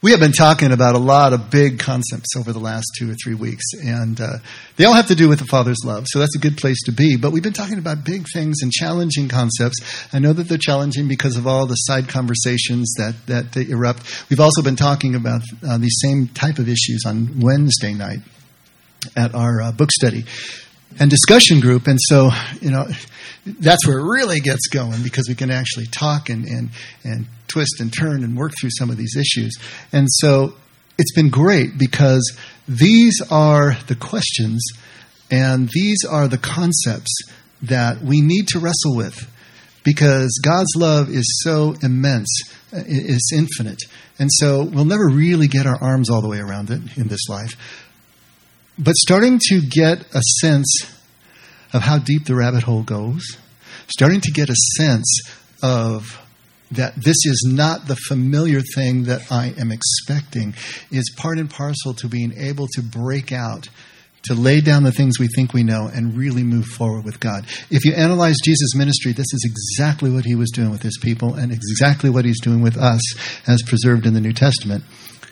We have been talking about a lot of big concepts over the last two or three weeks, and uh, they all have to do with the Father's love. So that's a good place to be. But we've been talking about big things and challenging concepts. I know that they're challenging because of all the side conversations that, that erupt. We've also been talking about uh, these same type of issues on Wednesday night at our uh, book study and discussion group. And so, you know, that's where it really gets going because we can actually talk and, and, and twist and turn and work through some of these issues. And so it's been great because these are the questions and these are the concepts that we need to wrestle with because God's love is so immense, uh, it's infinite. And so we'll never really get our arms all the way around it in this life. But starting to get a sense of how deep the rabbit hole goes, starting to get a sense of that this is not the familiar thing that I am expecting is part and parcel to being able to break out, to lay down the things we think we know and really move forward with God. If you analyze Jesus' ministry, this is exactly what he was doing with his people and exactly what he's doing with us as preserved in the New Testament.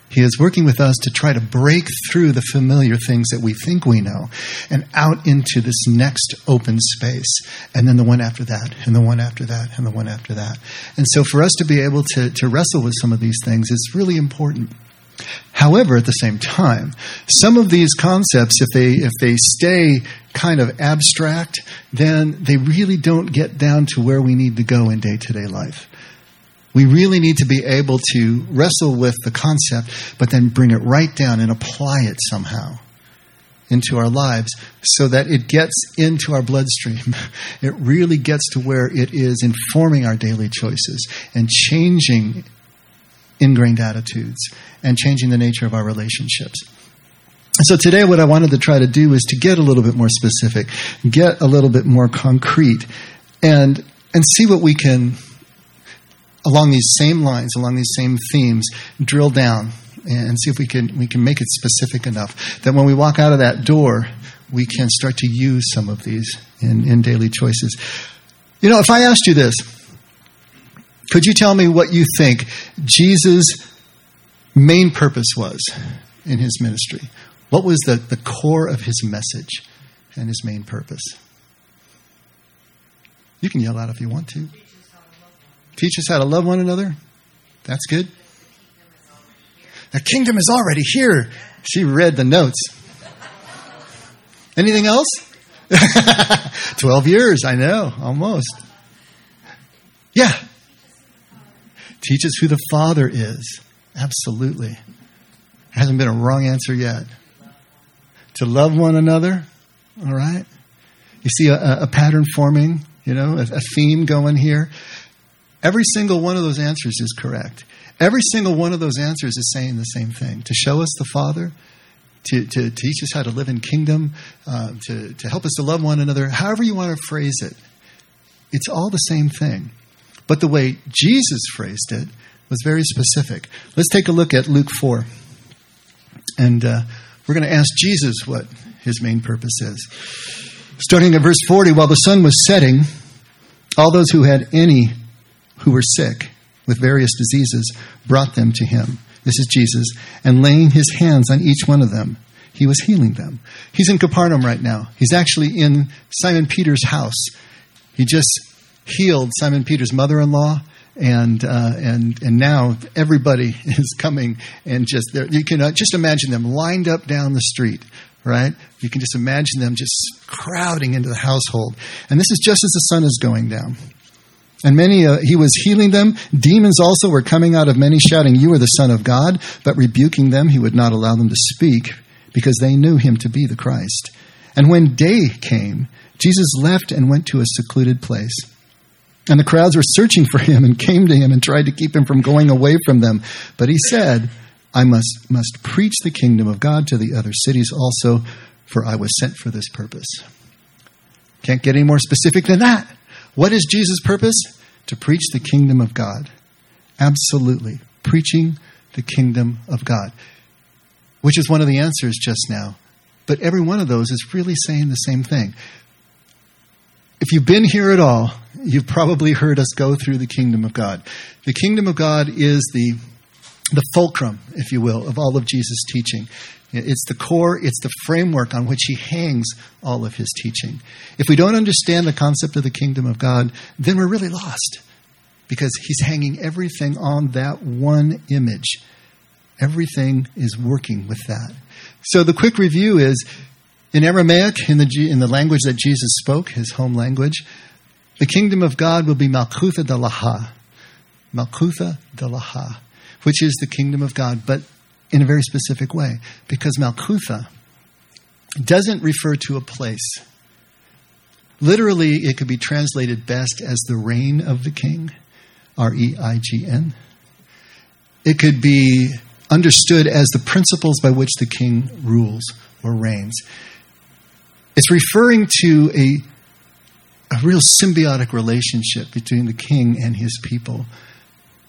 He is working with us to try to break through the familiar things that we think we know and out into this next open space. And then the one after that, and the one after that, and the one after that. And so for us to be able to, to wrestle with some of these things is really important. However, at the same time, some of these concepts, if they if they stay kind of abstract, then they really don't get down to where we need to go in day to day life. We really need to be able to wrestle with the concept, but then bring it right down and apply it somehow into our lives so that it gets into our bloodstream. It really gets to where it is informing our daily choices and changing ingrained attitudes and changing the nature of our relationships. So today what I wanted to try to do is to get a little bit more specific, get a little bit more concrete and and see what we can along these same lines, along these same themes, drill down and see if we can we can make it specific enough that when we walk out of that door, we can start to use some of these in, in daily choices. You know, if I asked you this, could you tell me what you think Jesus' main purpose was in his ministry? What was the, the core of his message and his main purpose? You can yell out if you want to. Teach us how to love one another. That's good. The kingdom is already here. She read the notes. Anything else? 12 years, I know, almost. Yeah. Teach us who the Father is. Absolutely. Hasn't been a wrong answer yet. To love one another. All right. You see a, a pattern forming, you know, a, a theme going here. Every single one of those answers is correct. Every single one of those answers is saying the same thing to show us the Father, to, to teach us how to live in kingdom, uh, to, to help us to love one another, however you want to phrase it. It's all the same thing. But the way Jesus phrased it was very specific. Let's take a look at Luke 4. And uh, we're going to ask Jesus what his main purpose is. Starting at verse 40, while the sun was setting, all those who had any who were sick with various diseases brought them to him. This is Jesus. And laying his hands on each one of them, he was healing them. He's in Capernaum right now. He's actually in Simon Peter's house. He just healed Simon Peter's mother in law. And uh, and and now everybody is coming and just there. you can uh, just imagine them lined up down the street, right? You can just imagine them just crowding into the household. And this is just as the sun is going down. And many, uh, he was healing them. Demons also were coming out of many, shouting, You are the Son of God. But rebuking them, he would not allow them to speak because they knew him to be the Christ. And when day came, Jesus left and went to a secluded place. And the crowds were searching for him and came to him and tried to keep him from going away from them. But he said, I must, must preach the kingdom of God to the other cities also, for I was sent for this purpose. Can't get any more specific than that. What is Jesus' purpose? To preach the kingdom of God. Absolutely. Preaching the kingdom of God, which is one of the answers just now. But every one of those is really saying the same thing. If you've been here at all, you've probably heard us go through the kingdom of God. The kingdom of God is the the fulcrum, if you will, of all of Jesus' teaching. It's the core, it's the framework on which he hangs all of his teaching. If we don't understand the concept of the kingdom of God, then we're really lost because he's hanging everything on that one image. Everything is working with that. So the quick review is in Aramaic, in the, in the language that Jesus spoke, his home language, the kingdom of God will be Malchutha Dalaha. Malchutha Dalaha, which is the kingdom of God, but in a very specific way. Because Malchutha doesn't refer to a place. Literally, it could be translated best as the reign of the king, R E I G N. It could be understood as the principles by which the king rules or reigns. It's referring to a a real symbiotic relationship between the king and his people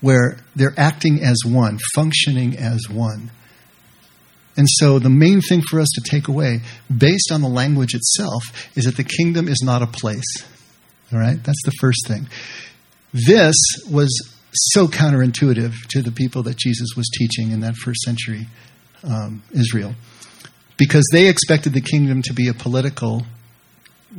where they're acting as one, functioning as one. And so the main thing for us to take away, based on the language itself, is that the kingdom is not a place. All right? That's the first thing. This was so counterintuitive to the people that Jesus was teaching in that first century um, Israel because they expected the kingdom to be a political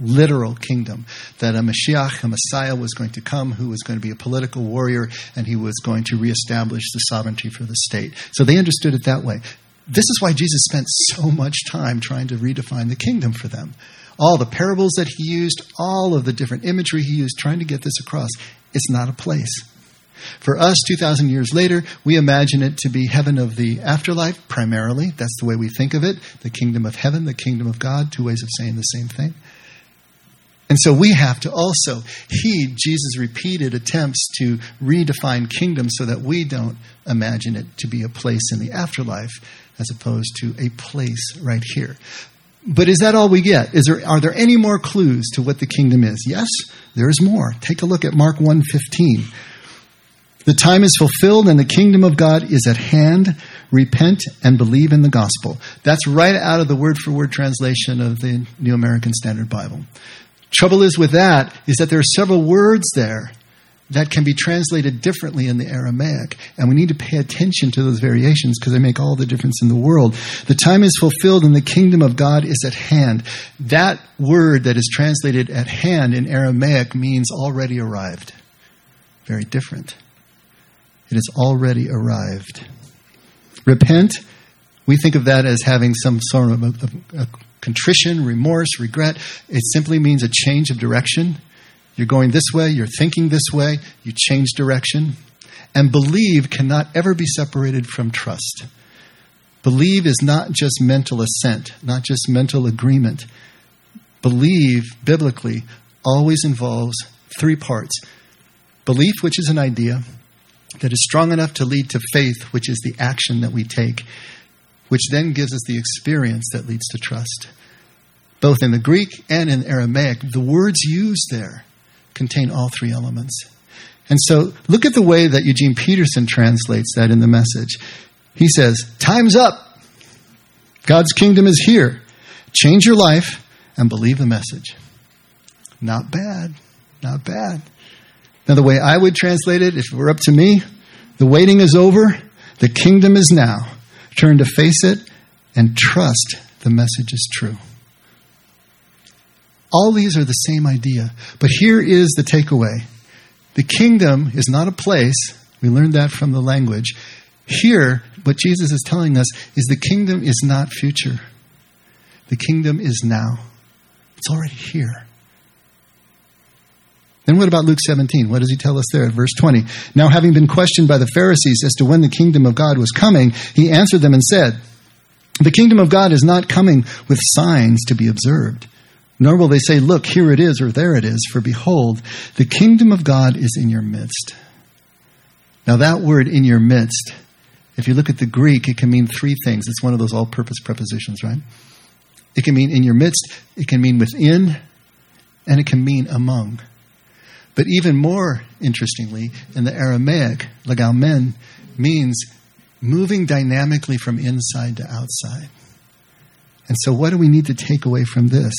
literal kingdom. That a Mashiach, a Messiah, was going to come who was going to be a political warrior and he was going to reestablish the sovereignty for the state. So they understood it that way. This is why Jesus spent so much time trying to redefine the kingdom for them. All the parables that he used, all of the different imagery he used, trying to get this across. It's not a place. For us, 2,000 years later, we imagine it to be heaven of the afterlife, primarily. That's the way we think of it the kingdom of heaven, the kingdom of God, two ways of saying the same thing. And so we have to also heed Jesus' repeated attempts to redefine kingdom so that we don't imagine it to be a place in the afterlife as opposed to a place right here. But is that all we get? Is there, are there any more clues to what the kingdom is? Yes, there is more. Take a look at Mark 1:15. The time is fulfilled and the kingdom of God is at hand. Repent and believe in the gospel. That's right out of the word for word translation of the New American Standard Bible. Trouble is with that is that there are several words there that can be translated differently in the Aramaic. And we need to pay attention to those variations because they make all the difference in the world. The time is fulfilled and the kingdom of God is at hand. That word that is translated at hand in Aramaic means already arrived. Very different. It has already arrived. Repent, we think of that as having some sort of a, a, a contrition, remorse, regret. It simply means a change of direction. You're going this way, you're thinking this way, you change direction. And believe cannot ever be separated from trust. Believe is not just mental assent, not just mental agreement. Believe, biblically, always involves three parts belief, which is an idea that is strong enough to lead to faith, which is the action that we take, which then gives us the experience that leads to trust. Both in the Greek and in Aramaic, the words used there contain all three elements. And so look at the way that Eugene Peterson translates that in the message. He says, Time's up. God's kingdom is here. Change your life and believe the message. Not bad. Not bad. Now, the way I would translate it, if it were up to me, the waiting is over. The kingdom is now. Turn to face it and trust the message is true. All these are the same idea. But here is the takeaway the kingdom is not a place. We learned that from the language. Here, what Jesus is telling us is the kingdom is not future, the kingdom is now. It's already here. Then what about Luke 17? What does he tell us there? At verse 20. Now, having been questioned by the Pharisees as to when the kingdom of God was coming, he answered them and said, The kingdom of God is not coming with signs to be observed nor will they say, Look, here it is, or there it is, for behold, the kingdom of God is in your midst. Now, that word in your midst, if you look at the Greek, it can mean three things. It's one of those all purpose prepositions, right? It can mean in your midst, it can mean within, and it can mean among. But even more interestingly, in the Aramaic, legalmen means moving dynamically from inside to outside. And so, what do we need to take away from this?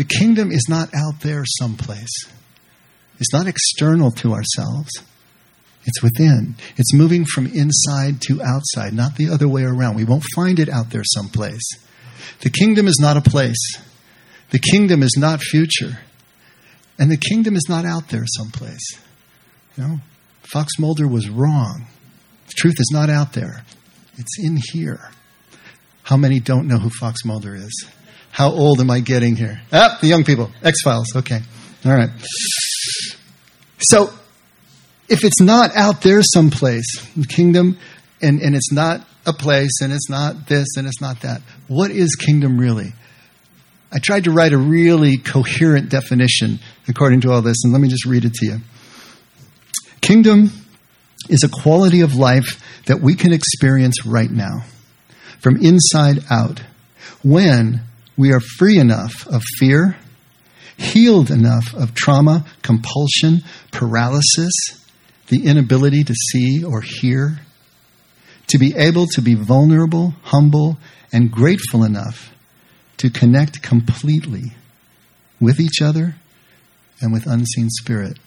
The kingdom is not out there someplace. It's not external to ourselves. It's within. It's moving from inside to outside, not the other way around. We won't find it out there someplace. The kingdom is not a place. The kingdom is not future. And the kingdom is not out there someplace. You know, Fox Mulder was wrong. The truth is not out there. It's in here. How many don't know who Fox Mulder is? How old am I getting here? Ah, the young people. X Files. Okay. All right. So, if it's not out there someplace, the kingdom, and, and it's not a place, and it's not this, and it's not that, what is kingdom really? I tried to write a really coherent definition according to all this, and let me just read it to you. Kingdom is a quality of life that we can experience right now, from inside out, when we are free enough of fear, healed enough of trauma, compulsion, paralysis, the inability to see or hear, to be able to be vulnerable, humble, and grateful enough to connect completely with each other and with unseen spirit.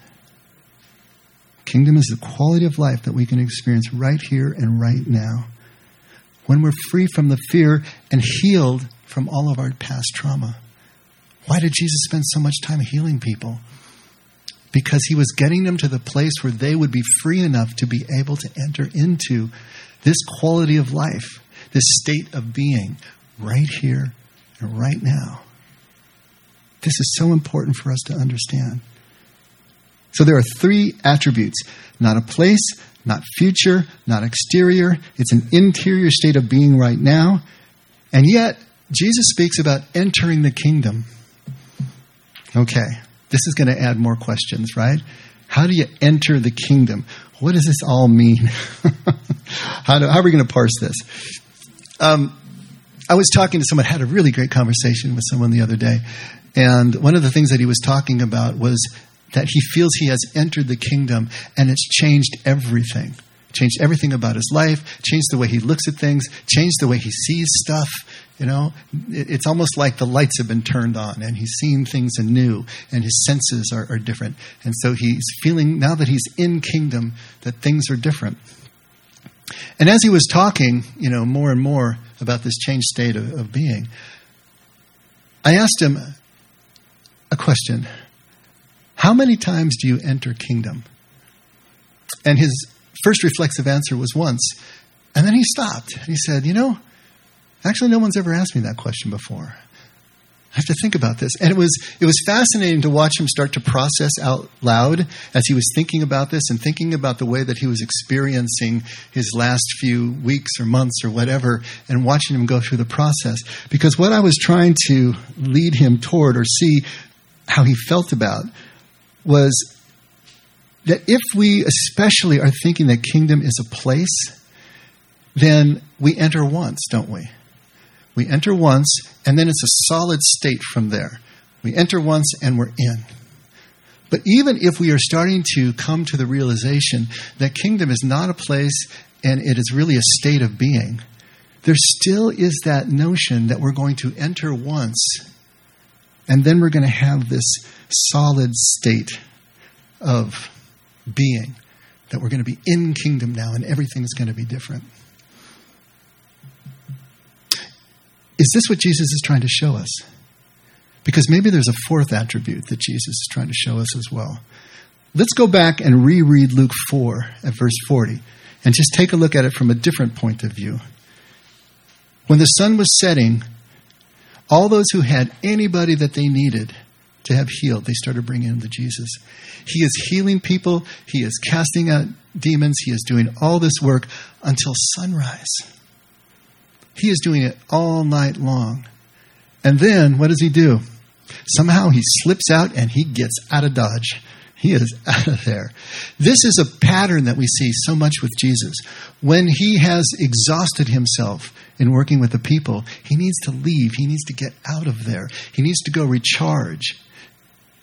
Kingdom is the quality of life that we can experience right here and right now. When we're free from the fear and healed from all of our past trauma. Why did Jesus spend so much time healing people? Because he was getting them to the place where they would be free enough to be able to enter into this quality of life, this state of being, right here and right now. This is so important for us to understand. So there are three attributes not a place, not future, not exterior. It's an interior state of being right now. And yet, Jesus speaks about entering the kingdom. Okay, this is going to add more questions, right? How do you enter the kingdom? What does this all mean? how, do, how, are we going to parse this? Um, I was talking to someone, had a really great conversation with someone the other day, and one of the things that he was talking about was that he feels he has entered the kingdom and it's changed everything. Changed everything about his life, changed the way he looks at things, changed the way he sees stuff. You know, it's almost like the lights have been turned on and he's seeing things anew and his senses are, are different. And so he's feeling, now that he's in kingdom, that things are different. And as he was talking, you know, more and more about this changed state of, of being, I asked him a question How many times do you enter kingdom? And his first reflexive answer was once. And then he stopped. And he said, You know, actually, no one's ever asked me that question before. I have to think about this. And it was, it was fascinating to watch him start to process out loud as he was thinking about this and thinking about the way that he was experiencing his last few weeks or months or whatever, and watching him go through the process. Because what I was trying to lead him toward or see how he felt about was that if we especially are thinking that kingdom is a place, then we enter once, don't we? We enter once, and then it's a solid state from there. We enter once, and we're in. But even if we are starting to come to the realization that kingdom is not a place and it is really a state of being, there still is that notion that we're going to enter once, and then we're going to have this solid state of being, that we're going to be in kingdom now and everything is going to be different. Is this what Jesus is trying to show us? Because maybe there's a fourth attribute that Jesus is trying to show us as well. Let's go back and reread Luke 4 at verse 40 and just take a look at it from a different point of view. When the sun was setting, all those who had anybody that they needed to have healed, they started bringing him to Jesus. He is healing people, he is casting out demons, he is doing all this work until sunrise. He is doing it all night long. And then what does he do? Somehow he slips out and he gets out of Dodge. He is out of there. This is a pattern that we see so much with Jesus. When he has exhausted himself in working with the people, he needs to leave. He needs to get out of there. He needs to go recharge.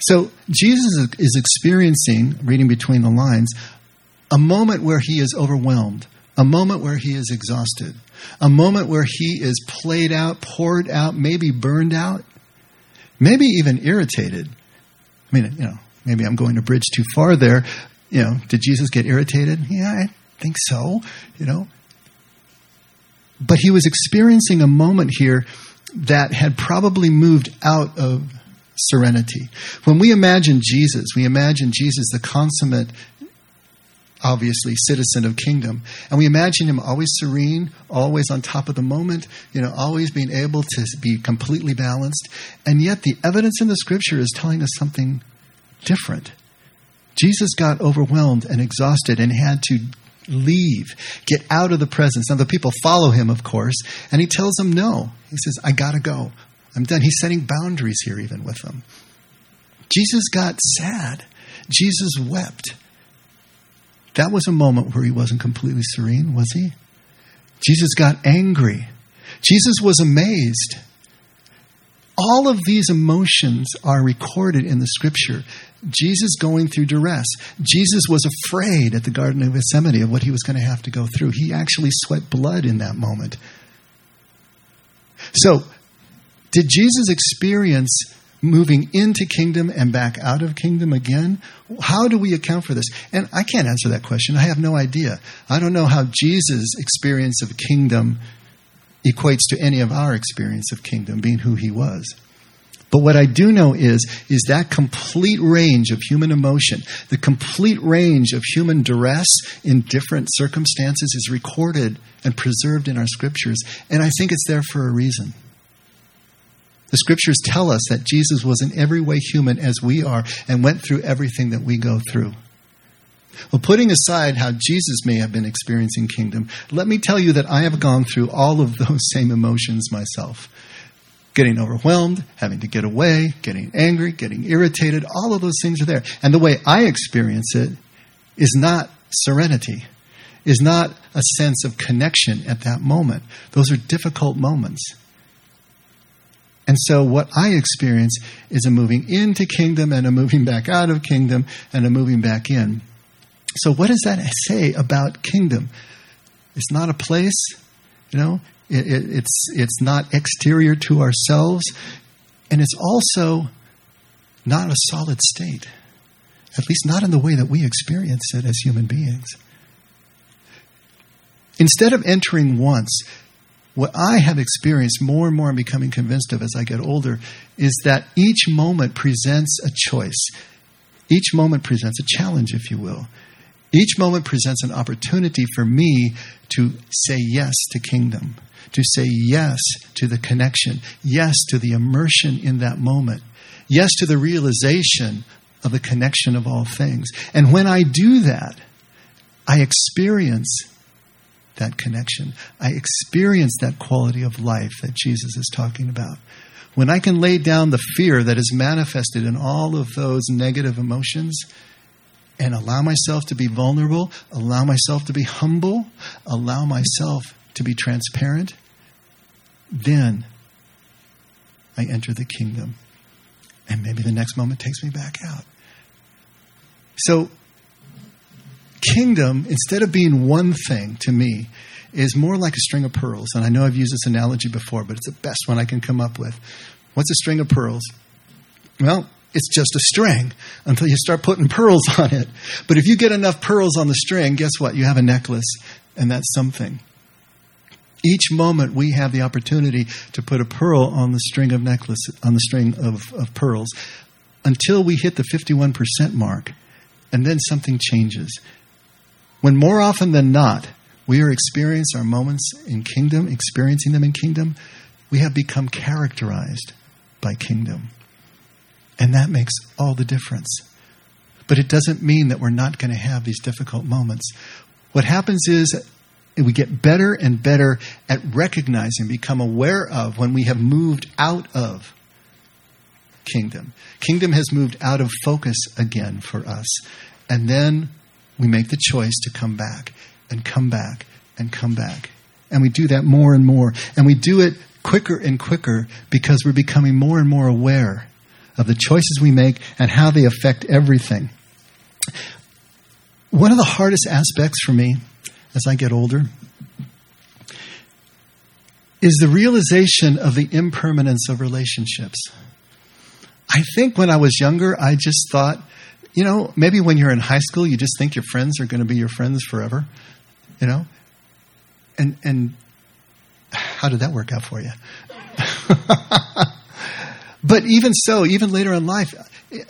So Jesus is experiencing, reading between the lines, a moment where he is overwhelmed, a moment where he is exhausted, a moment where he is played out, poured out, maybe burned out, maybe even irritated. I mean, you know, maybe I'm going a bridge too far there, You know, did Jesus get irritated? Yeah, I think so, you know. But he was experiencing a moment here that had probably moved out of serenity. When we imagine Jesus, we imagine Jesus, the consummate, obviously, citizen of kingdom. And we imagine him always serene, always on top of the moment, you know, always being able to be completely balanced. And yet the evidence in the scripture is telling us something different. Jesus got overwhelmed and exhausted and had to leave, get out of the presence. Now, the people follow him, of course, and he tells them no. He says, I got to go. I'm done. He's setting boundaries here, even with them. Jesus got sad. Jesus wept. That was a moment where he wasn't completely serene, was he? Jesus got angry. Jesus was amazed. All of these emotions are recorded in the scripture. Jesus going through duress. Jesus was afraid at the Garden of Gethsemane of what he was going to have to go through. He actually sweat blood in that moment. So, did Jesus experience moving into kingdom and back out of kingdom again? How do we account for this? And I can't answer that question. I have no idea. I don't know how Jesus' experience of kingdom equates to any of our experience of kingdom, being who he was. But what I do know is, is that complete range of human emotion, the complete range of human duress in different circumstances is recorded and preserved in our scriptures. And I think it's there for a reason. The scriptures tell us that Jesus was in every way human as we are and went through everything that we go through. Well, putting aside how Jesus may have been experiencing kingdom, let me tell you that I have gone through all of those same emotions myself. Getting overwhelmed, having to get away, getting angry, getting irritated, all of those things are there. And the way I experience it is not serenity, is not a sense of connection at that moment. Those are difficult moments. And so what I experience is a moving into kingdom and a moving back out of kingdom and a moving back in. So what does that say about kingdom? It's not a place, you know, it, it, it's, it's not exterior to ourselves, and it's also not a solid state, at least not in the way that we experience it as human beings. Instead of entering once what I have experienced more and more and becoming convinced of as I get older is that each moment presents a choice. Each moment presents a challenge, if you will. Each moment presents an opportunity for me to say yes to kingdom, to say yes to the connection, yes to the immersion in that moment, yes to the realization of the connection of all things. And when I do that, I experience that connection. I experience that quality of life that Jesus is talking about. When I can lay down the fear that is manifested in all of those negative emotions and allow myself to be vulnerable, allow myself to be humble, allow myself to be transparent, then I enter the kingdom. And maybe the next moment takes me back out. So kingdom, instead of being one thing to me, is more like a string of pearls. And I know I've used this analogy before, but it's the best one I can come up with. What's a string of pearls? Well, it's just a string until you start putting pearls on it. But if you get enough pearls on the string, guess what? You have a necklace, and that's something. Each moment we have the opportunity to put a pearl on the string of necklace, on the string of, of pearls, until we hit the 51% mark, and then something changes when more often than not, we are experiencing our moments in kingdom, experiencing them in kingdom, we have become characterized by kingdom. And that makes all the difference. But it doesn't mean that we're not going to have these difficult moments. What happens is we get better and better at recognizing, become aware of when we have moved out of kingdom. Kingdom has moved out of focus again for us. And then we make the choice to come back and come back and come back. And we do that more and more. And we do it quicker and quicker because we're becoming more and more aware of the choices we make and how they affect everything. One of the hardest aspects for me as I get older is the realization of the impermanence of relationships. I think when I was younger, I just thought you know, maybe when you're in high school, you just think your friends are going to be your friends forever, you know? And, and how did that work out for you? but even so, even later in life,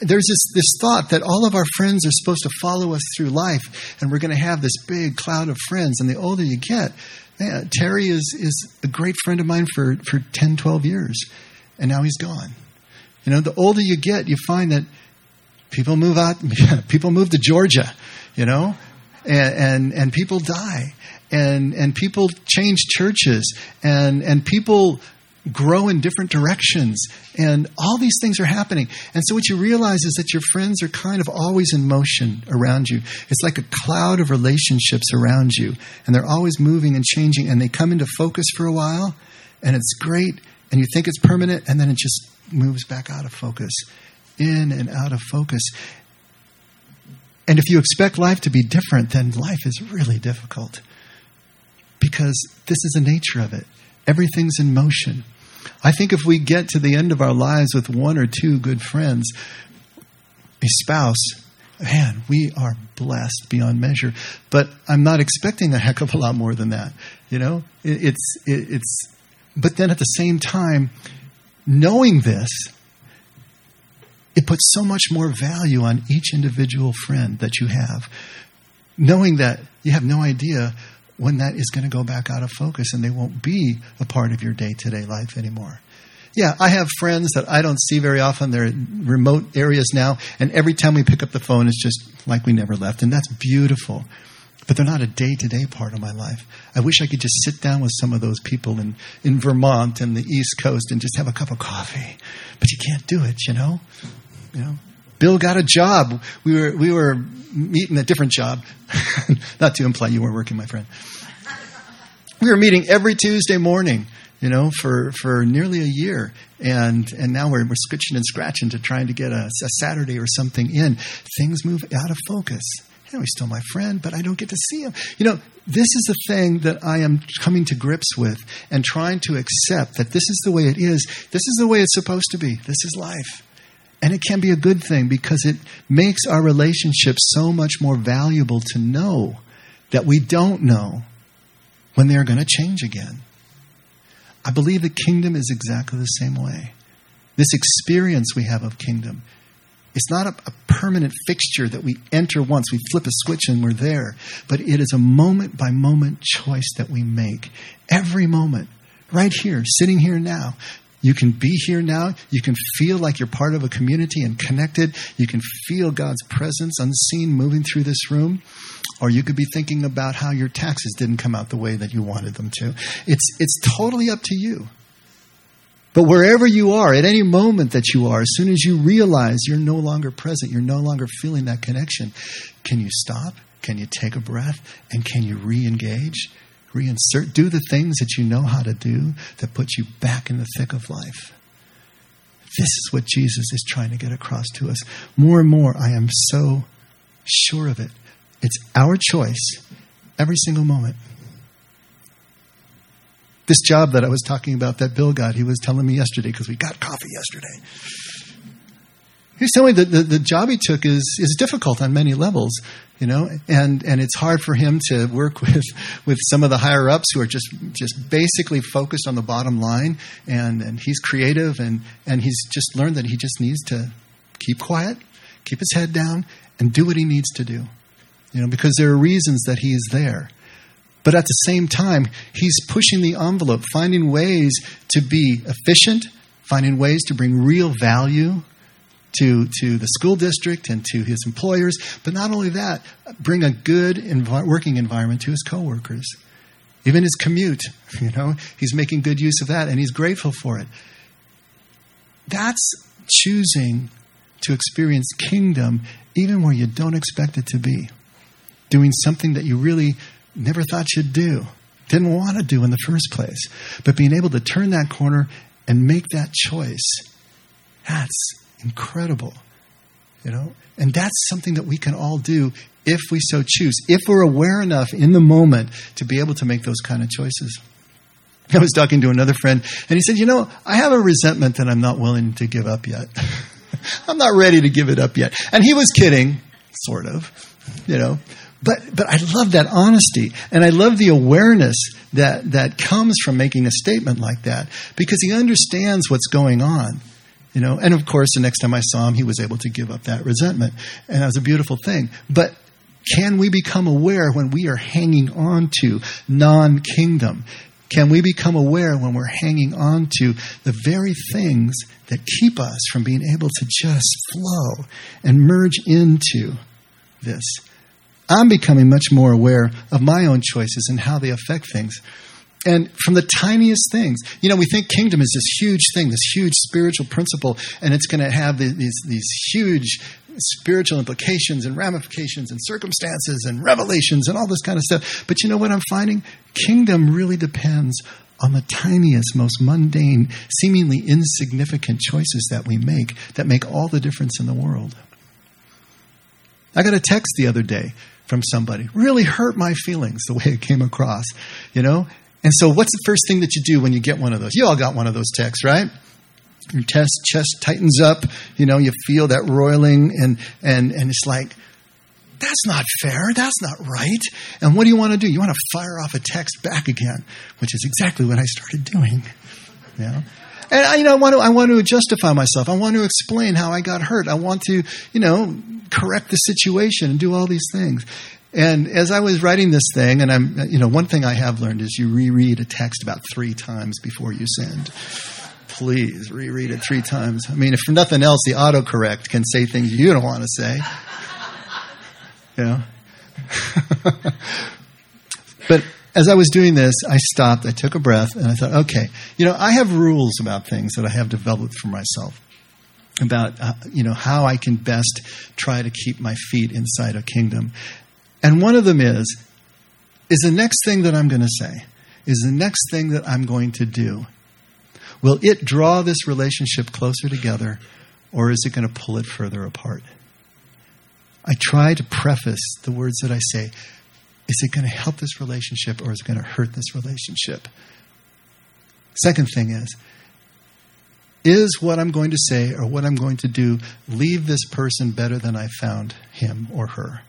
there's this, this thought that all of our friends are supposed to follow us through life, and we're going to have this big cloud of friends. And the older you get, man, Terry is, is a great friend of mine for, for 10, 12 years, and now he's gone. You know, the older you get, you find that people move out, people move to Georgia, you know, and, and, and people die, and, and people change churches, and, and people grow in different directions. And all these things are happening. And so what you realize is that your friends are kind of always in motion around you. It's like a cloud of relationships around you. And they're always moving and changing. And they come into focus for a while. And it's great. And you think it's permanent. And then it just moves back out of focus, in and out of focus. And if you expect life to be different, then life is really difficult. Because this is the nature of it. Everything's in motion. I think if we get to the end of our lives with one or two good friends, a spouse, man, we are blessed beyond measure. But I'm not expecting a heck of a lot more than that. You know, it, it's it, it's. But then at the same time, knowing this, it puts so much more value on each individual friend that you have. Knowing that you have no idea when that is going to go back out of focus and they won't be a part of your day to day life anymore. Yeah, I have friends that I don't see very often. They're in remote areas now, and every time we pick up the phone, it's just like we never left, and that's beautiful. But they're not a day to day part of my life. I wish I could just sit down with some of those people in, in Vermont and the East Coast and just have a cup of coffee. But you can't do it, you know? You know? Bill got a job. We were, we were meeting a different job. Not to imply you weren't working, my friend. We were meeting every Tuesday morning, you know, for, for nearly a year. And, and now we're, we're scratching and scratching to trying to get a, a Saturday or something in. Things move out of focus. You know, he's still my friend, but I don't get to see him. You know, this is the thing that I am coming to grips with and trying to accept that this is the way it is. This is the way it's supposed to be. This is life. And it can be a good thing because it makes our relationship so much more valuable to know that we don't know when they're going to change again. I believe the kingdom is exactly the same way. This experience we have of kingdom, it's not a, a, permanent fixture that we enter once, we flip a switch and we're there, but it is a moment by moment choice that we make. Every moment, right here, sitting here now, you can be here now. You can feel like you're part of a community and connected. You can feel God's presence unseen moving through this room. Or you could be thinking about how your taxes didn't come out the way that you wanted them to. It's, it's totally up to you. But wherever you are, at any moment that you are, as soon as you realize you're no longer present, you're no longer feeling that connection, can you stop? Can you take a breath? And can you re engage? reinsert, do the things that you know how to do that put you back in the thick of life. This is what Jesus is trying to get across to us. More and more, I am so sure of it. It's our choice every single moment. This job that I was talking about that Bill got, he was telling me yesterday because we got coffee yesterday. He's telling me that the, the job he took is, is difficult on many levels, you know, and, and it's hard for him to work with, with some of the higher ups who are just, just basically focused on the bottom line. And, and he's creative and, and he's just learned that he just needs to keep quiet, keep his head down, and do what he needs to do, you know, because there are reasons that he is there. But at the same time, he's pushing the envelope, finding ways to be efficient, finding ways to bring real value to, to the school district and to his employers. But not only that, bring a good working environment to his coworkers. Even his commute, you know, he's making good use of that and he's grateful for it. That's choosing to experience kingdom even where you don't expect it to be. Doing something that you really never thought you'd do, didn't want to do in the first place. But being able to turn that corner and make that choice, that's incredible. You know? And that's something that we can all do if we so choose, if we're aware enough in the moment to be able to make those kind of choices. I was talking to another friend, and he said, You know, I have a resentment that I'm not willing to give up yet. I'm not ready to give it up yet. And he was kidding, sort of, you know. But, but I love that honesty and I love the awareness that, that comes from making a statement like that because he understands what's going on. You know, and of course, the next time I saw him, he was able to give up that resentment. And that was a beautiful thing. But can we become aware when we are hanging on to non kingdom? Can we become aware when we're hanging on to the very things that keep us from being able to just flow and merge into this? I'm becoming much more aware of my own choices and how they affect things. And from the tiniest things, you know, we think kingdom is this huge thing, this huge spiritual principle, and it's going to have these, these huge spiritual implications and ramifications and circumstances and revelations and all this kind of stuff. But you know what I'm finding? Kingdom really depends on the tiniest, most mundane, seemingly insignificant choices that we make that make all the difference in the world. I got a text the other day from somebody. Really hurt my feelings the way it came across, you know? And so, what's the first thing that you do when you get one of those? You all got one of those texts, right? Your chest, chest tightens up, you know, you feel that roiling, and, and, and it's like, that's not fair. That's not right. And what do you want to do? You want to fire off a text back again, which is exactly what I started doing. You know? And I, you know, I want to, I want to justify myself. I want to explain how I got hurt. I want to, you know, correct the situation and do all these things. And as I was writing this thing, and I'm, you know, one thing I have learned is you reread a text about three times before you send. Please reread it three times. I mean, if nothing else, the autocorrect can say things you don't want to say. Know? but as I was doing this, I stopped, I took a breath, and I thought, okay, you know, I have rules about things that I have developed for myself about uh, you know how I can best try to keep my feet inside a kingdom. And one of them is is the next thing that I'm going to say, is the next thing that I'm going to do. Will it draw this relationship closer together or is it going to pull it further apart? I try to preface the words that I say is it going to help this relationship or is it going to hurt this relationship? Second thing is, is what I'm going to say or what I'm going to do leave this person better than I found him or her?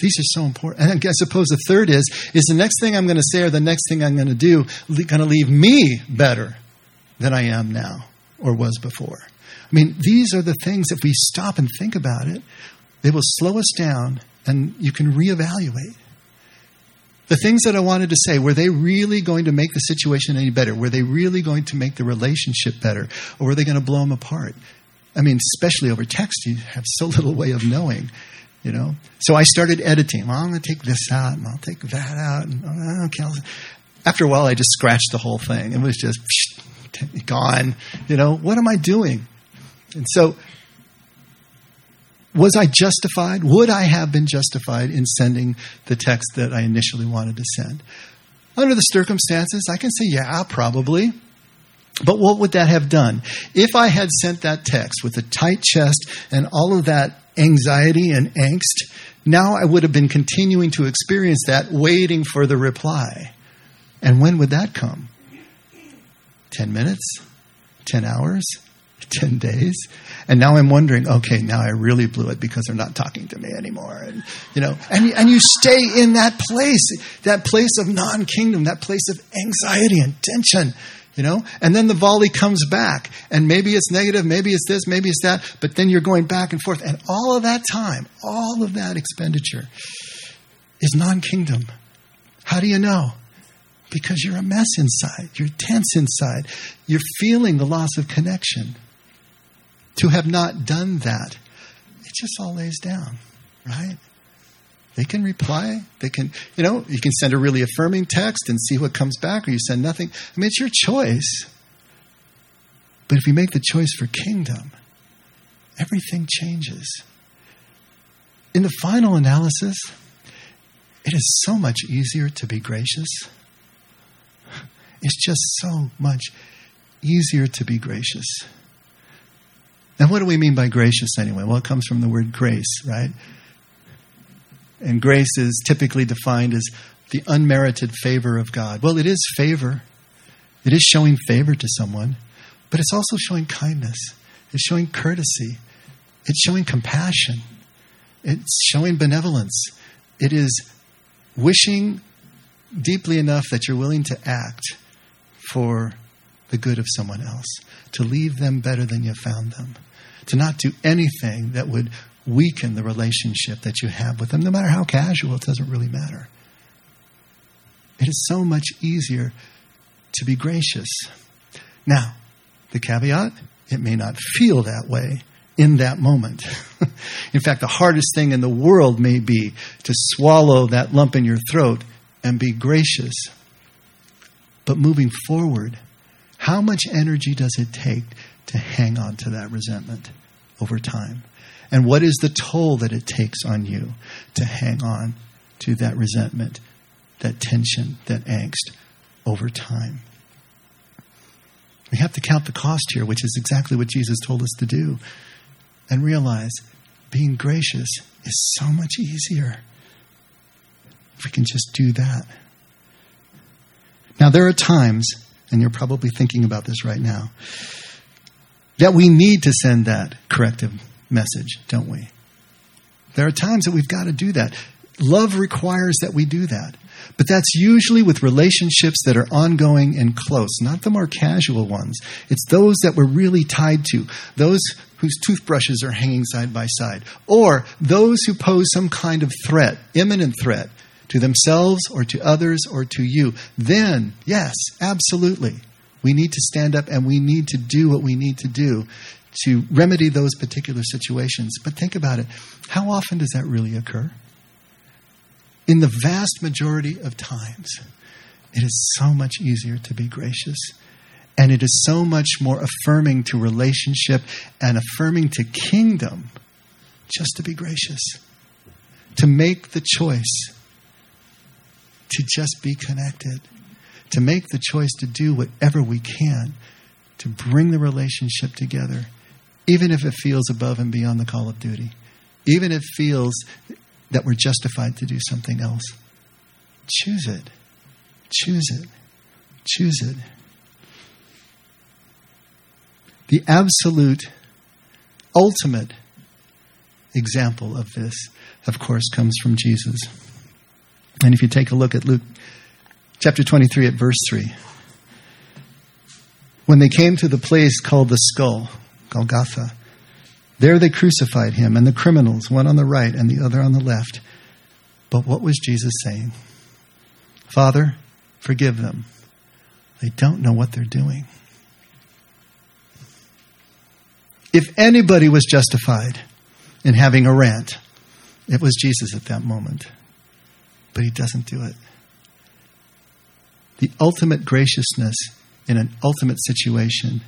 These are so important. And I suppose the third is, is the next thing I'm going to say or the next thing I'm going to do going to leave me better than I am now or was before? I mean, these are the things, if we stop and think about it, they will slow us down and you can reevaluate. The things that I wanted to say, were they really going to make the situation any better? Were they really going to make the relationship better? Or were they going to blow them apart? I mean, especially over text, you have so little way of knowing, you know? So I started editing. Well, I'm going to take this out and I'll take that out. And, oh, okay. After a while, I just scratched the whole thing. It was just psh, gone. You know, what am I doing? And so was I justified? Would I have been justified in sending the text that I initially wanted to send? Under the circumstances, I can say, yeah, probably. But what would that have done? If I had sent that text with a tight chest and all of that anxiety and angst, now I would have been continuing to experience that, waiting for the reply. And when would that come? 10 minutes? 10 hours? 10 days. And now I'm wondering, okay, now I really blew it because they're not talking to me anymore. And, you know, and, and you stay in that place, that place of non kingdom, that place of anxiety and tension, you know? And then the volley comes back. And maybe it's negative, maybe it's this, maybe it's that, but then you're going back and forth. And all of that time, all of that expenditure is non kingdom. How do you know? Because you're a mess inside. You're tense inside. You're feeling the loss of connection to have not done that, it just all lays down, right? They can reply. They can, you know, you can send a really affirming text and see what comes back, or you send nothing. I mean, it's your choice. But if you make the choice for kingdom, everything changes. In the final analysis, it is so much easier to be gracious. It's just so much easier to be gracious. And what do we mean by gracious anyway? Well, it comes from the word grace, right? And grace is typically defined as the unmerited favor of God. Well, it is favor. It is showing favor to someone, But it's also showing kindness, it's showing courtesy, it's showing compassion, it's showing benevolence. It is wishing deeply enough that you're willing to act for the good of someone else, to leave them better than you found them, to not do anything that would weaken the relationship that you have with them, no matter how casual, it doesn't really matter. It is so much easier to be gracious. Now, the caveat it may not feel that way in that moment. in fact, the hardest thing in the world may be to swallow that lump in your throat and be gracious. But moving forward, how much energy does it take to hang on to that resentment over time? And what is the toll that it takes on you to hang on to that resentment, that tension, that angst over time? We have to count the cost here, which is exactly what Jesus told us to do, and realize being gracious is so much easier if we can just do that. Now, there are times, and you're probably thinking about this right now, that we need to send that corrective message, don't we? There are times that we've got to do that. Love requires that we do that. But that's usually with relationships that are ongoing and close, not the more casual ones. It's those that we're really tied to, those whose toothbrushes are hanging side by side, or those who pose some kind of threat, imminent threat, to themselves or to others or to you. Then, yes, absolutely, we need to stand up and we need to do what we need to do to remedy those particular situations. But think about it how often does that really occur? In the vast majority of times, it is so much easier to be gracious. And it is so much more affirming to relationship and affirming to kingdom just to be gracious. To make the choice to just be connected. To make the choice to do whatever we can to bring the relationship together even if it feels above and beyond the call of duty, even if it feels that we're justified to do something else. Choose it. Choose it. Choose it. The absolute, ultimate example of this, of course, comes from Jesus. And if you take a look at Luke chapter 23 at verse 3, when they came to the place called the skull, Golgotha. There they crucified him and the criminals, one on the right and the other on the left. But what was Jesus saying? Father, forgive them. They don't know what they're doing. If anybody was justified in having a rant, it was Jesus at that moment. But he doesn't do it. The ultimate graciousness in an ultimate situation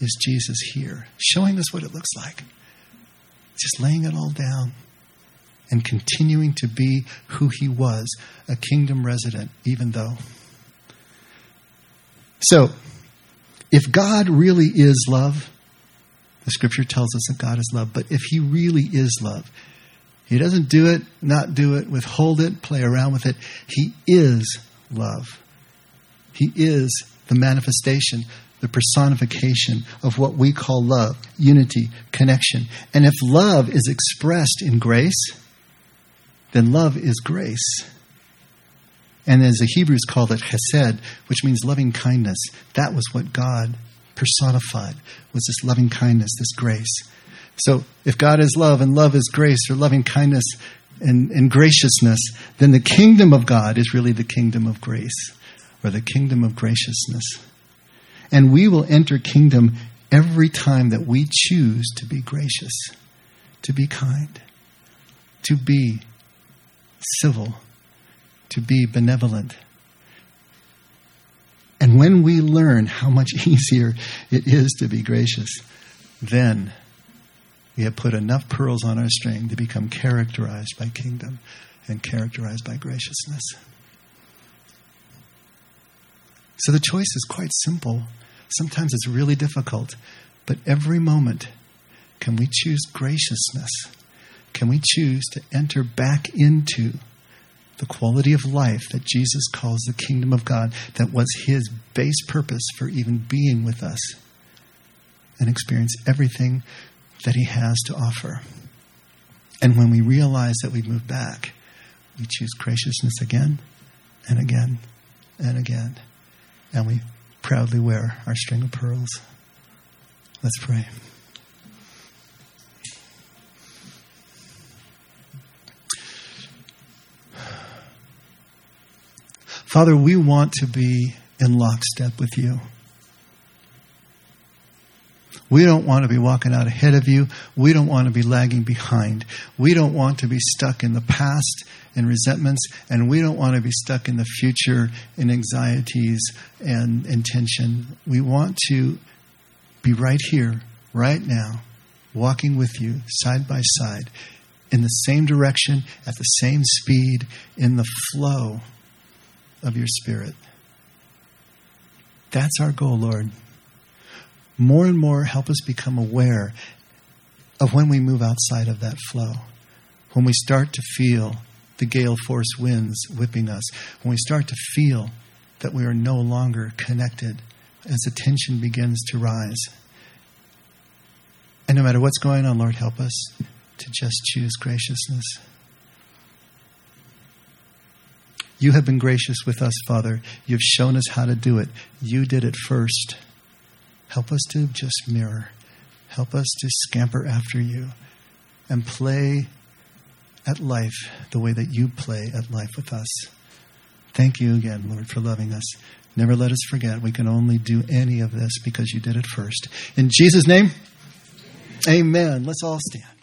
is Jesus here, showing us what it looks like. Just laying it all down and continuing to be who he was, a kingdom resident, even though. So, if God really is love, the scripture tells us that God is love, but if he really is love, he doesn't do it, not do it, withhold it, play around with it. He is love. He is the manifestation the personification of what we call love, unity, connection. And if love is expressed in grace, then love is grace. And as the Hebrews called it, chesed, which means loving kindness, that was what God personified, was this loving kindness, this grace. So if God is love and love is grace or loving kindness and, and graciousness, then the kingdom of God is really the kingdom of grace or the kingdom of graciousness. And we will enter kingdom every time that we choose to be gracious, to be kind, to be civil, to be benevolent. And when we learn how much easier it is to be gracious, then we have put enough pearls on our string to become characterized by kingdom and characterized by graciousness. So the choice is quite simple. Sometimes it's really difficult, but every moment, can we choose graciousness? Can we choose to enter back into the quality of life that Jesus calls the kingdom of God, that was his base purpose for even being with us? and experience everything that He has to offer. And when we realize that we've moved back, we choose graciousness again and again and again. And we proudly wear our string of pearls. Let's pray. Father, we want to be in lockstep with you. We don't want to be walking out ahead of you. We don't want to be lagging behind. We don't want to be stuck in the past in resentments, and we don't want to be stuck in the future in anxieties and intention. We want to be right here, right now, walking with you side by side in the same direction, at the same speed, in the flow of your Spirit. That's our goal, Lord more and more help us become aware of when we move outside of that flow. When we start to feel the gale force winds whipping us, when we start to feel that we are no longer connected as the tension begins to rise. And no matter what's going on, Lord, help us to just choose graciousness. You have been gracious with us, Father. You've shown us how to do it. You did it first. Help us to just mirror. Help us to scamper after you and play at life the way that you play at life with us. Thank you again, Lord, for loving us. Never let us forget we can only do any of this because you did it first. In Jesus' name, amen. Let's all stand.